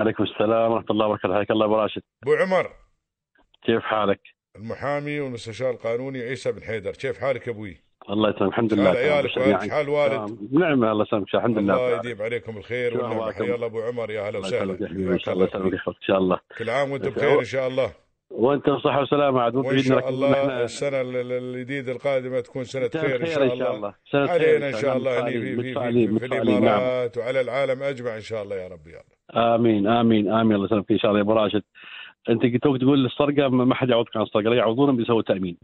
عليكم السلام ورحمة الله وبركاته. حياك الله أبو راشد. أبو عمر. كيف حالك؟ المحامي والمستشار القانوني عيسى بن حيدر. كيف حالك يا أبوي؟ الله يسلمك. الحمد لله. حال عيالك وأهلك، حال والد؟ نعم الله يسلمك. الحمد لله. الله يديم عليكم الخير أخباركم؟ حيا الله أبو عمر. يا هلا الله وسهلا. الله يسلمك. ان شاء الله كل عام وانت بخير إن شاء الله. وأنت بصحه وسلامة عاد وإن شاء الله السنة ال- ال- الجديدة القادمة تكون سنة خير إن شاء الله. سنة خير علينا إن شاء الله. هني في في, في, في, في نعم. الإمارات وعلى العالم أجمع إن شاء الله يا رب يا الله آمين آمين آمين. الله يسلمك. إن شاء الله يا أبو راشد. أنت توك تقول السرقه ما حد يعوضك عن السرقه لا يعوضونهم بيسووا تامين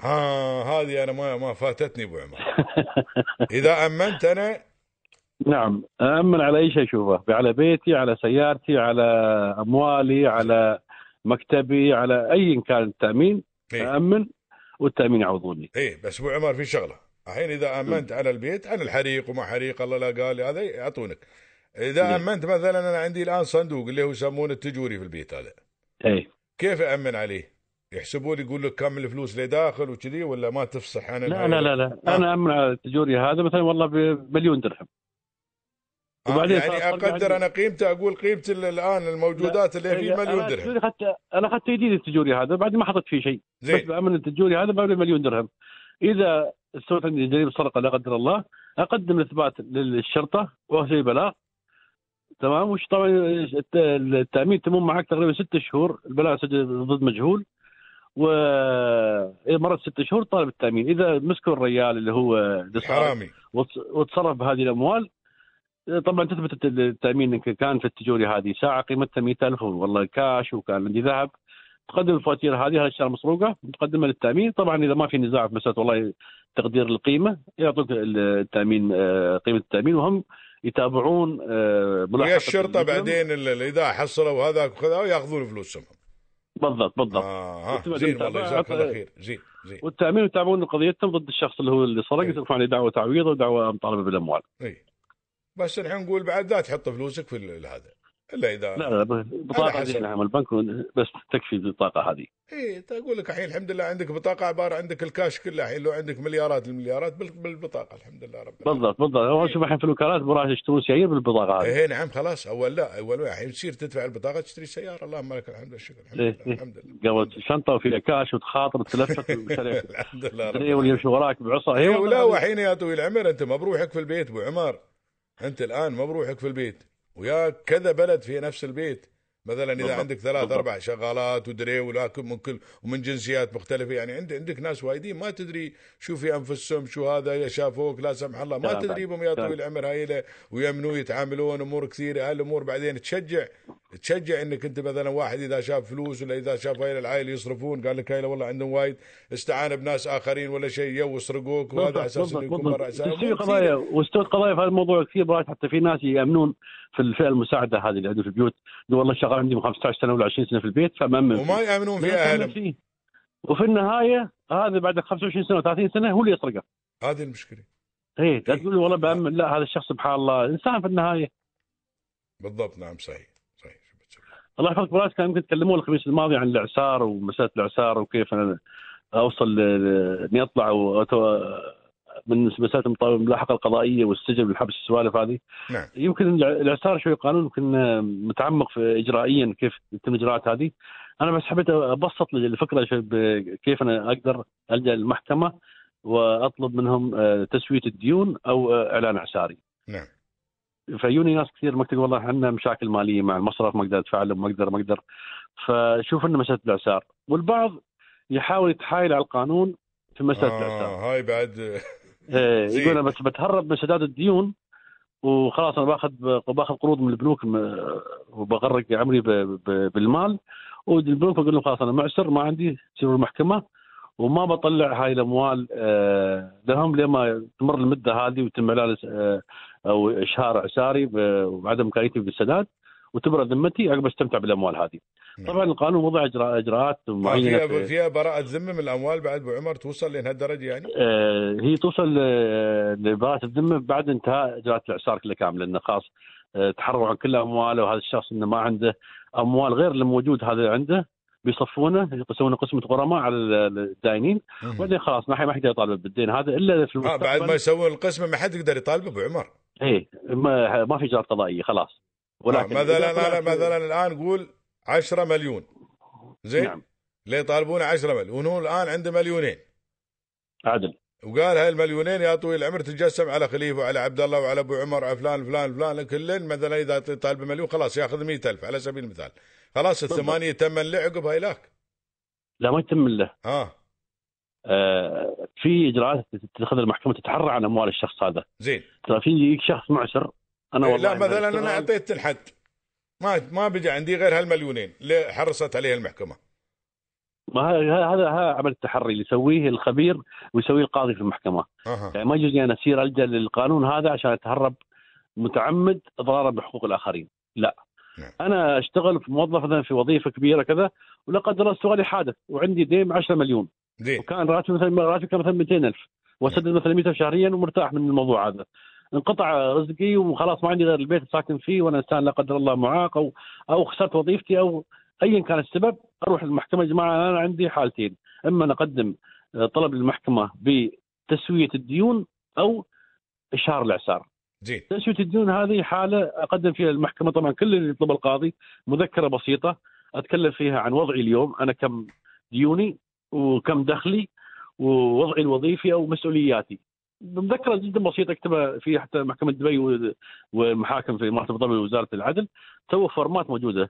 ها هذه أنا ما ما فاتتني أبو عمر. إذا أمنت أنا نعم. أأمن على أي شيء أشوفه؟ على بيتي على سيارتي على أموالي على مكتبي على أي كان التأمين إيه. أأمن والتأمين يعوضوني إيه بس أبو عمر في شغلة الحين إذا أمنت على البيت عن الحريق وما حريق الله لا قال هذا يعطونك إذا نعم. أمنت مثلا أنا عندي الآن صندوق اللي هو يسمونه التجوري في البيت هذا أي كيف امن عليه؟ يحسبوا لي يقول لك كم الفلوس اللي داخل وكذي ولا ما تفصح عن لا؟ لا لا لا آه. أنا أأمن على التجوري هذا مثلا والله بمليون درهم وبعدين يعني أقدر أنا قيمته أقول قيمه ال- الآن الموجودات اللي فيه أنا مليون درهم. التجوري أخذت أنا أخذت جديد التجوري هذا بعد ما حطيت فيه شيء. بس زين بأمن التجوري هذا بعد مليون درهم. إذا استوت عندي جريمة سرقة لا قدر الله أقدم الإثبات للشرطة وأرسل بلاغ تمام؟ وش طبعا الت- التأمين تمون معك تقريبا ست شهور. البلاغ سجل ضد مجهول. و إذا مرت ست شهور طالب التأمين. إذا مسكوا الريال اللي هو حرامي. وتص- وتصرف بهذه الأموال طبعا تثبت الت- التأمين إنك كان في التجوري هذه ساعة قيمتها 100000 والله كاش وكان عندي ذهب. تقدم الفواتير هذه الأشياء مسروقه تقدمها للتأمين. طبعا إذا ما في نزاع في مسألة والله تقدير القيمة يعطوك التأمين آه، قيمة التأمين. وهم يتابعون آه، ملاحقة ويا الشرطه. بعدين إذا حصلوا هذاك وكذا ياخذون فلوسهم. بالضبط بالضبط. وتبعد زين. والله جزاك الله خير. زين زين. والتأمين يتابعون قضيتهم ضد الشخص اللي هو اللي سرق إيه. يرفعون عليه دعوه تعويض ودعوة مطالبة بالأموال. اي بس الحين نقول بعد لا تحط فلوسك في هذا. إلا إذا لا لا البطاقه حسب. هذه نعم البنك بس تكفي البطاقة هذه. إي أقول لك الحين الحمد لله عندك بطاقة عبارة عندك الكاش كله الحين لو عندك مليارات المليارات بال- بالبطاقة الحمد لله رب بالضبط بالضبط. هو شوف الحين في الوكالات براح يشترون سيايير بالبطاقة هذه. إيه نعم خلاص. أول لا أول الحين تصير تدفع البطاقة تشتري سيارة. اللهم لك الحمد والشكر. الحمد لله إيه. الحمد لله. قبل شنطة وفيها كاش وتخاطر وشريك الحمد لله واللي. يمشي وراك بعصا. إي ولا والله وحين يا طويل العمر أنت ما بروحك في البيت أبو عمر. أنت الآن ما بروحك في البيت. ويا كذا بلد في نفس البيت. مثلا إذا بالضبط. عندك ثلاث. أربع شغالات ودري ولكن من كل ومن جنسيات مختلفة. يعني عند عندك ناس وايدين. ما تدري شو في أنفسهم شو هذا شافوك لا سمح الله. ما تدري بهم يا. طويل العمر هاي ويمنوا يتعاملون أمور كثيرة. هاي الأمور بعدين تشجع. تشجع إنك أنت مثلا واحد إذا شاف فلوس ولا إذا شاف هاي العائله يصرفون قال لك هاي والله عندهم وايد استعان بناس آخرين ولا شيء يو سرقوك وهذا على أساس إنه يكون برا تستوي قضايا واستوت قضايا في هذا الموضوع كثير براح حتى في ناس يأمنون في الفئة المساعدة هذه اللي عندهم في البيوت والله شغال عندي من 15 سنة ولا 20 سنة في البيت فمأمن وما يأمنون فيه. في ما يأمن أهلهم. وفي النهاية هذا بعد 25 سنة و30 سنة هو اللي يسرقه. هذه المشكلة. إيه لا تقول لي والله بأمن لا هذا الشخص سبحان الله إنسان في النهاية. بالضبط نعم صحيح؟ الله يحفظك براس كان يمكن تكلمون الخميس الماضي عن الإعسار ومسألة الإعسار وكيف أنا أوصل إني أطلع من مسألة الملاحقة القضائية والسجن والحبس السوالف هذه. نعم. يمكن الإعسار شوي قانون يمكن متعمق في اجرائيا كيف تتم الاجراءات هذه. أنا بس حبيت أبسط الفكرة كيف أنا أقدر ألجأ للمحكمة وأطلب منهم آه، تسوية الديون أو آه، إعلان إعساري. نعم. فيوني ناس كثير مكتب والله عندنا مشاكل مالية مع المصرف ما أقدر ادفع لهم ما أقدر ما أقدر فشوف إنه مسألة الإعسار. والبعض يحاول يتحايل على القانون في مسألة الإعسار. آه هاي بعد. زين. يقول أنا بس بتهرب من سداد الديون وخلاص أنا باخذ باخذ قروض من البنوك وبغرق عمري بالمال. والبنوك بقول لهم خلاص أنا معسر ما عندي تصيروا المحكمة. وما بطلع هاي الأموال آه، لهم لما تمر المدة هذه ويتم إعلان آه، أو إشهار إعساري ب- وعدم امكانيتي بالسداد وتبرد ذمتي عقب استمتع بالأموال هذه. نعم. طبعا القانون وضع اجراء إجراءات آه، معينة فيها في- فيها براءة ذمة من الأموال بعد أبو عمر توصل لين هالدرجة يعني آه، هي توصل لبراءة الذمة بعد انتهاء إجراءات الإعسار كلها كاملة لأنه خلاص آه، تحرروا عن كل أمواله وهذا الشخص إنه ما عنده أموال غير الموجود هذا عنده بيصفونه يقسمونه قسمة غرماء على الداينين وبعدين خلاص ما حد ما حد يطالب بالدين هذا إلا في آه المستقبل. بعد ما يسوون القسمة ما حد يقدر يطالب أبو عمر. إيه ما, ما في إجراءات قضائية خلاص. ولكن آه مثلا أنا مثلا الآن قول 10 مليون. زين؟ نعم. ليه يطالبون 10 مليون؟ وهو الآن عنده مليونين. عدل. وقال هاي المليونين يا طويل العمر تتجسم على خليفة وعلى عبد الله وعلى أبو عمر وعلى فلان فلان فلان. كلن مثلا إذا طالب مليون خلاص ياخذ 100000 على سبيل المثال. خلاص الثمانية تم له عقب هاي لاك لا ما يتم له. آه. آه في إجراءات تتخذ المحكمة تتحرى عن أموال الشخص هذا. زين. ترى في يجيك شخص معسر أنا إيه، والله لا مثلا أنا أعطيت الحد. ما ما بقى عندي غير هالمليونين. اللي حرصت عليه المحكمة؟ ما هذا هذا عمل التحري اللي يسويه الخبير ويسويه القاضي في المحكمة. أه. يعني ما يجوز أنا أسير ألجأ للقانون هذا عشان أتهرب متعمد إضرارا بحقوق الآخرين. لا. نعم. أنا أشتغل في موظف مثلا في وظيفة كبيرة كذا ولا قدر الله حادث وعندي دين 10 مليون دين. وكان راتب مثلا راتبي كان مثلا 200000 واسدد مثلا 100 شهريا ومرتاح من الموضوع هذا انقطع رزقي وخلاص ما عندي غير البيت ساكن فيه وأنا إنسان لا قدر الله معاق أو أو خسرت وظيفتي أو ايا كان السبب أروح المحكمة يا جماعة أنا عندي حالتين إما نقدم طلب للمحكمة بتسوية الديون أو إشهار الإعسار. زين. تسويه الديون هذه حالة؟ أقدم فيها المحكمة. طبعا كل اللي يطلب القاضي مذكرة بسيطة أتكلم فيها عن وضعي اليوم. أنا كم ديوني وكم دخلي ووضعي الوظيفي أو مسؤولياتي. مذكرة جدا بسيطة أكتبها في حتى محكمة دبي والمحاكم في مرتبط بوزاره العدل. سووا format موجودة.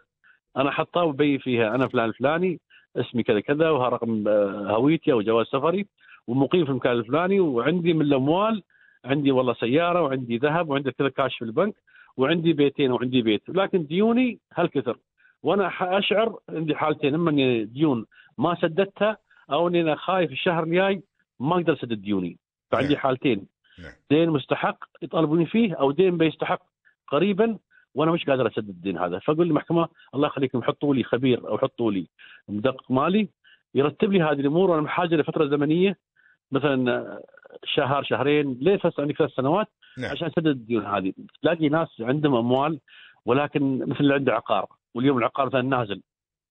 أنا حطها وبي فيها أنا فلان الفلاني اسمي كذا كذا وها رقم آه، هويتي أو جواز سفري ومقيم في المكان الفلاني وعندي من الأموال عندي والله سيارة وعندي ذهب وعندي كذا كاش في البنك وعندي بيتين وعندي بيت لكن ديوني هالكثر. وأنا أشعر عندي حالتين أما إني ديون ما سددتها أو إني أنا خايف الشهر الجاي ما أقدر أسدد ديوني. فعندي نعم. حالتين. نعم. دين مستحق يطالبوني فيه أو دين بيستحق قريبا وأنا مش قادر أسدد الدين هذا. فاقول للمحكمة الله يخليكم حطوا لي خبير أو حطوا لي مدقق مالي يرتب لي هذه الأمور. وأنا بحاجه لفترة زمنية مثلا شهر شهرين ليه عندي ثلاث سنوات؟ نعم. عشان اسدد الديون هذه. تلاقي ناس عندهم أموال ولكن مثل اللي عنده عقار. واليوم العقار مثلا نازل.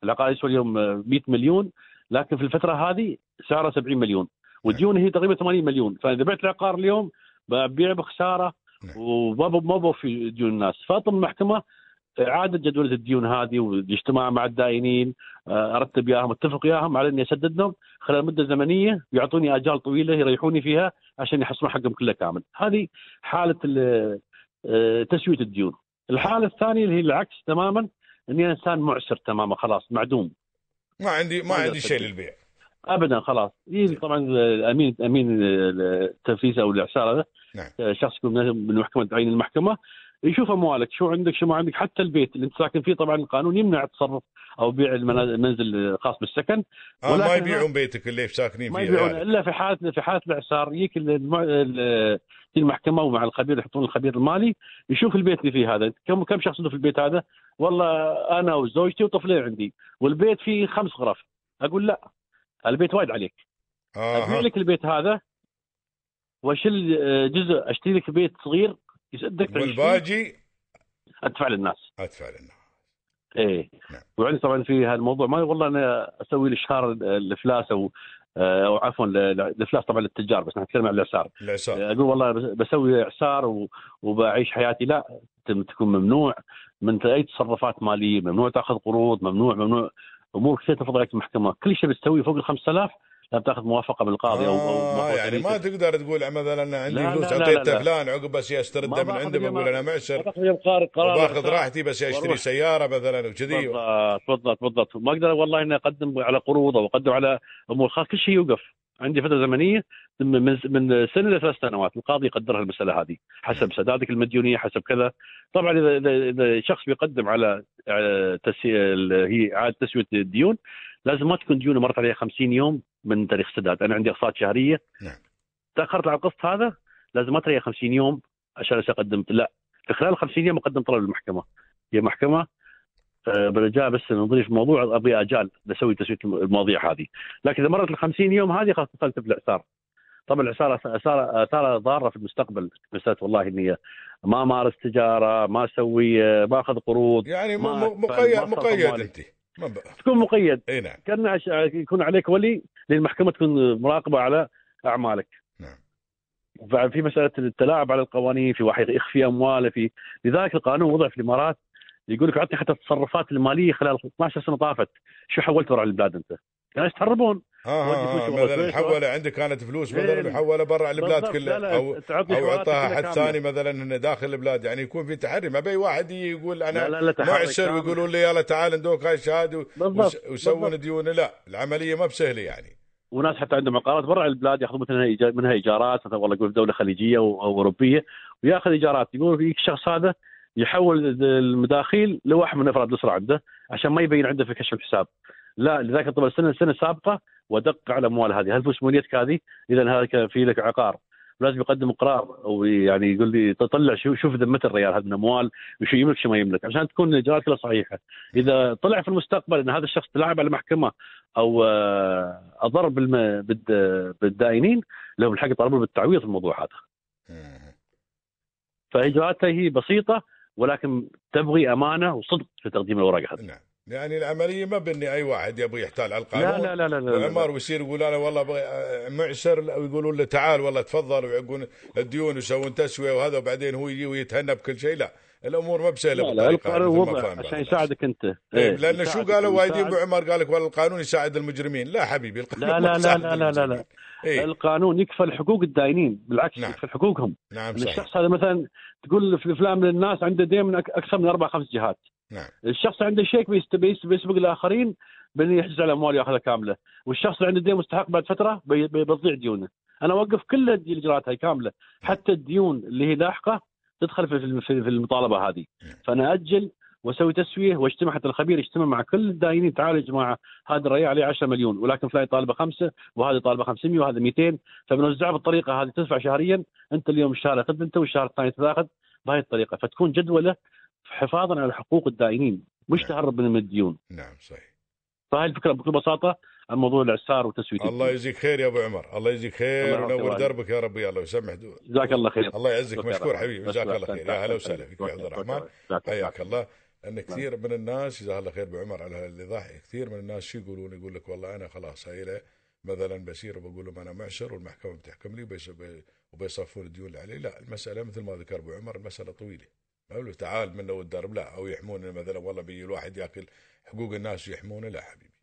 العقار يسوى اليوم 100 مليون لكن في الفترة هذه سعره 70 مليون. والديون هي تقريبا 80 مليون. فإذا بعت العقار اليوم ببيع بخسارة نعم. وما ما في ديون الناس. فاطلب المحكمه إعادة جدولة الديون هذه والاجتماع مع الدائنين آه، أرتب إياهم أتفق إياهم على إني اسدد لهم خلال مدة زمنية يعطوني آجال طويلة يريحوني فيها عشان يحصلون حقهم كله كامل. هذه حالة آه، تسوية الديون. الحالة الثانية اللي هي العكس تماما إني إنسان معسر تماما خلاص معدوم. ما عندي ما عندي شيء للبيع. ابدا خلاص. يجي طبعا الامين امين التنفيذ أو الإعسار هذا نعم. شخص يكون من محكمة تعيين المحكمة. يشوف أموالك شو عندك شو ما عندك حتى البيت اللي أنت ساكن فيه طبعا القانون يمنع التصرف أو بيع المنزل الخاص بالسكن. آه ما يبيعون بيتك اللي ساكنين فيه ما يبيعون يعني. إلا في حاله في حالة الإعسار. يجيك المحكمة ومع الخبير يحطون الخبير المالي يشوف البيت اللي فيه هذا. كم كم شخص في البيت هذا؟ والله أنا وزوجتي وطفلين عندي والبيت فيه خمس غرف. أقول لا البيت وايد عليك. آه. أبيع لك البيت هذا واشيل آه، جزء أشتري لك بيت صغير يسدك والباقي أدفع للناس. أدفع للناس. إيه. نعم. وعندي طبعا في هالموضوع ما والله أنا أسوي الاشهار الإفلاس أو آه، أو عفوا الإفلاس طبعا للتجار بس نتكلم عن الإعسار. الإعسار. أقول والله بسوي إعسار وبعيش حياتي. لا تكون ممنوع من أي تصرفات مالية. ممنوع تأخذ قروض ممنوع ممنوع أمور كثير تفرض عليك المحكمة. كل شيء بتسويه فوق ال 5000 لازم تأخذ موافقة من القاضي أو أو آه يعني ما تقدر تقول مثلا عندي فلوس اعطيته فلان عقب بس استردها من عنده بقول أنا معسر. باخذ راحتي بس اشتري سيارة مثلا وكذي. بالضبط بالضبط ما أقدر والله إني أقدم على قروض أو أقدم على أمور. خاص كل شيء يوقف. عندي فترة زمنية من من سنة لثلاث سنوات. القاضي يقدرها المسألة هذه حسب سدادك المديونية حسب كذا. طبعا اذا اذا شخص بيقدم على تسي... هي إعادة تسوية الديون لازم ما تكون ديونه مرت عليها 50 يوم. من تاريخ السداد. أنا عندي أقساط شهرية. نعم. تأخرت على القسط هذا لازم ما تريها 50 يوم عشان أقدم. لا في خلال 50 يوم أقدم طلب للمحكمه هي محكمة آه، برجاء بس نضيف موضوع أبي أجال بسوي تسوية المواضيع هذه. لكن إذا مرت ال 50 يوم هذه خلاص دخلت في الاعسار طبعا الاعسار اثار اثار ضارة في المستقبل. مساله والله إني ما مارس تجارة ما أسوي ما أخذ قروض يعني مقيد مقيد أنت. تكون مقيد. إي نعم. كان يكون عليك ولي للمحكمة تكون مراقبة على أعمالك. نعم. في مسألة التلاعب على القوانين في واحد يخفي امواله في لذلك القانون وضع في الإمارات يقول لك اعطني حتى التصرفات المالية خلال 12 سنة طافت. شو حولت ورا البلاد أنت؟ الناس تهربون آه آه مثلا حوله عندك كانت فلوس مثلا محوله برا البلاد كلها. أو أو أعطاها حد ثاني مثلا داخل البلاد. يعني يكون في تحري. ما بي واحد يقول أنا لا لا لا معسر ويقولوا لي يلا تعال ندوك هاي الشهادة وسوون ديون لا العملية ما بسهلة يعني. وناس حتى عندهم عقارات برا البلاد ياخذون منها منها إيجارات مثلا والله يقول في دولة خليجية أو أوروبية وياخذ إيجارات. يقول في الشخص هذا يحول المداخيل لواحد من أفراد الأسرة عنده عشان ما يبين عنده في كشف الحساب. لا لذلك طبعا السنة السنة السابقه ودق على الاموال هذه. هل فلوس موليتك هذه؟ اذا هذا في لك عقار. لازم يقدم إقرار أو يعني يقول لي طلع شوف شوف ذمة الريال هذا من أموال وشو يملك شو ما يملك عشان تكون الاجراءات كلها صحيحة. إذا طلع في المستقبل إن هذا الشخص تلاعب على محكمة أو آه، اضر بالدائنين لهم الحق يطالبون بالتعويض في الموضوع هذا. فاجراءاتها هي بسيطة ولكن تبغي أمانة وصدق في تقديم الأوراق هذه. نعم. يعني العملية ما بني اي واحد يبغى يحتال على القانون لا لا لا لا, وعمار ويصير يقول أنا والله معسر ويقولوا له تعال والله تفضل ويعقون الديون ويسوون تسويه وهذا وبعدين هو يجي ويتهنى بكل شيء لا الأمور ما بسهله لا لا القانون وضع عشان يساعدك انت إيه لأن شو قالوا وايدين ابو عمر قال لك والله القانون يساعد المجرمين لا حبيبي القانون لا لا لا لا لا, لا, لا. إيه؟ القانون يكفل حقوق الداينين بالعكس نعم. يكفل حقوقهم نعم صحيح. الشخص هذا مثلا تقول في فلان من الناس عنده دين من أكثر من أربع خمس جهات نعم. الشخص عنده شيك بيسبق الآخرين بان يحجز على اموال يأخذها كاملة والشخص اللي عنده دين مستحق بعد فترة بتضيع ديونه أنا أوقف كل الإجراءات هاي كاملة حتى الديون اللي هي لاحقة تدخل في المطالبة هذه نعم. فأنا أجل واسوي تسوية واجتمع حتى الخبير يجتمع مع كل الداينين تعالوا يا جماعة هذا الريال عليه 10 مليون ولكن فلان طالبة خمسة وهذا طالبة 500 وهذا 200 فبنوزعها بالطريقة هذه تدفع شهريا أنت اليوم الشهر اخذ أنت والشهر الثاني تاخذ بهذه الطريقة. فتكون جدولة حفاظا على حقوق الدائنين مش نعم. تهرب من الديون نعم صحيح. فهي الفكرة بكل بساطة عن موضوع الإعسار وتسويه الله يجزيك خير يا أبو عمر. الله يجزيك خير وينور دربك يا رب يا الله ويسمح جزاك الله خير. الله يعزك. مشكور حبيبي. جزاك الله خير. يا هلا وسهلا فيك يا عبد الرحمن. حياك الله. ان كثير من الناس جزاه الله خير ابو عمر على الايضاح كثير من الناس شو يقولون يقول لك والله أنا خلاص هاي مثلا بسير وبقول لهم أنا معشر والمحكمة بتحكم لي وبيصفون الديون اللي علي. لا المسألة مثل ما ذكر أبو عمر المساله طويلة. ما تعال منه والدرب لا أو يحمون مثلا والله بيجي الواحد يأكل حقوق الناس ويحمونه لا حبيبي.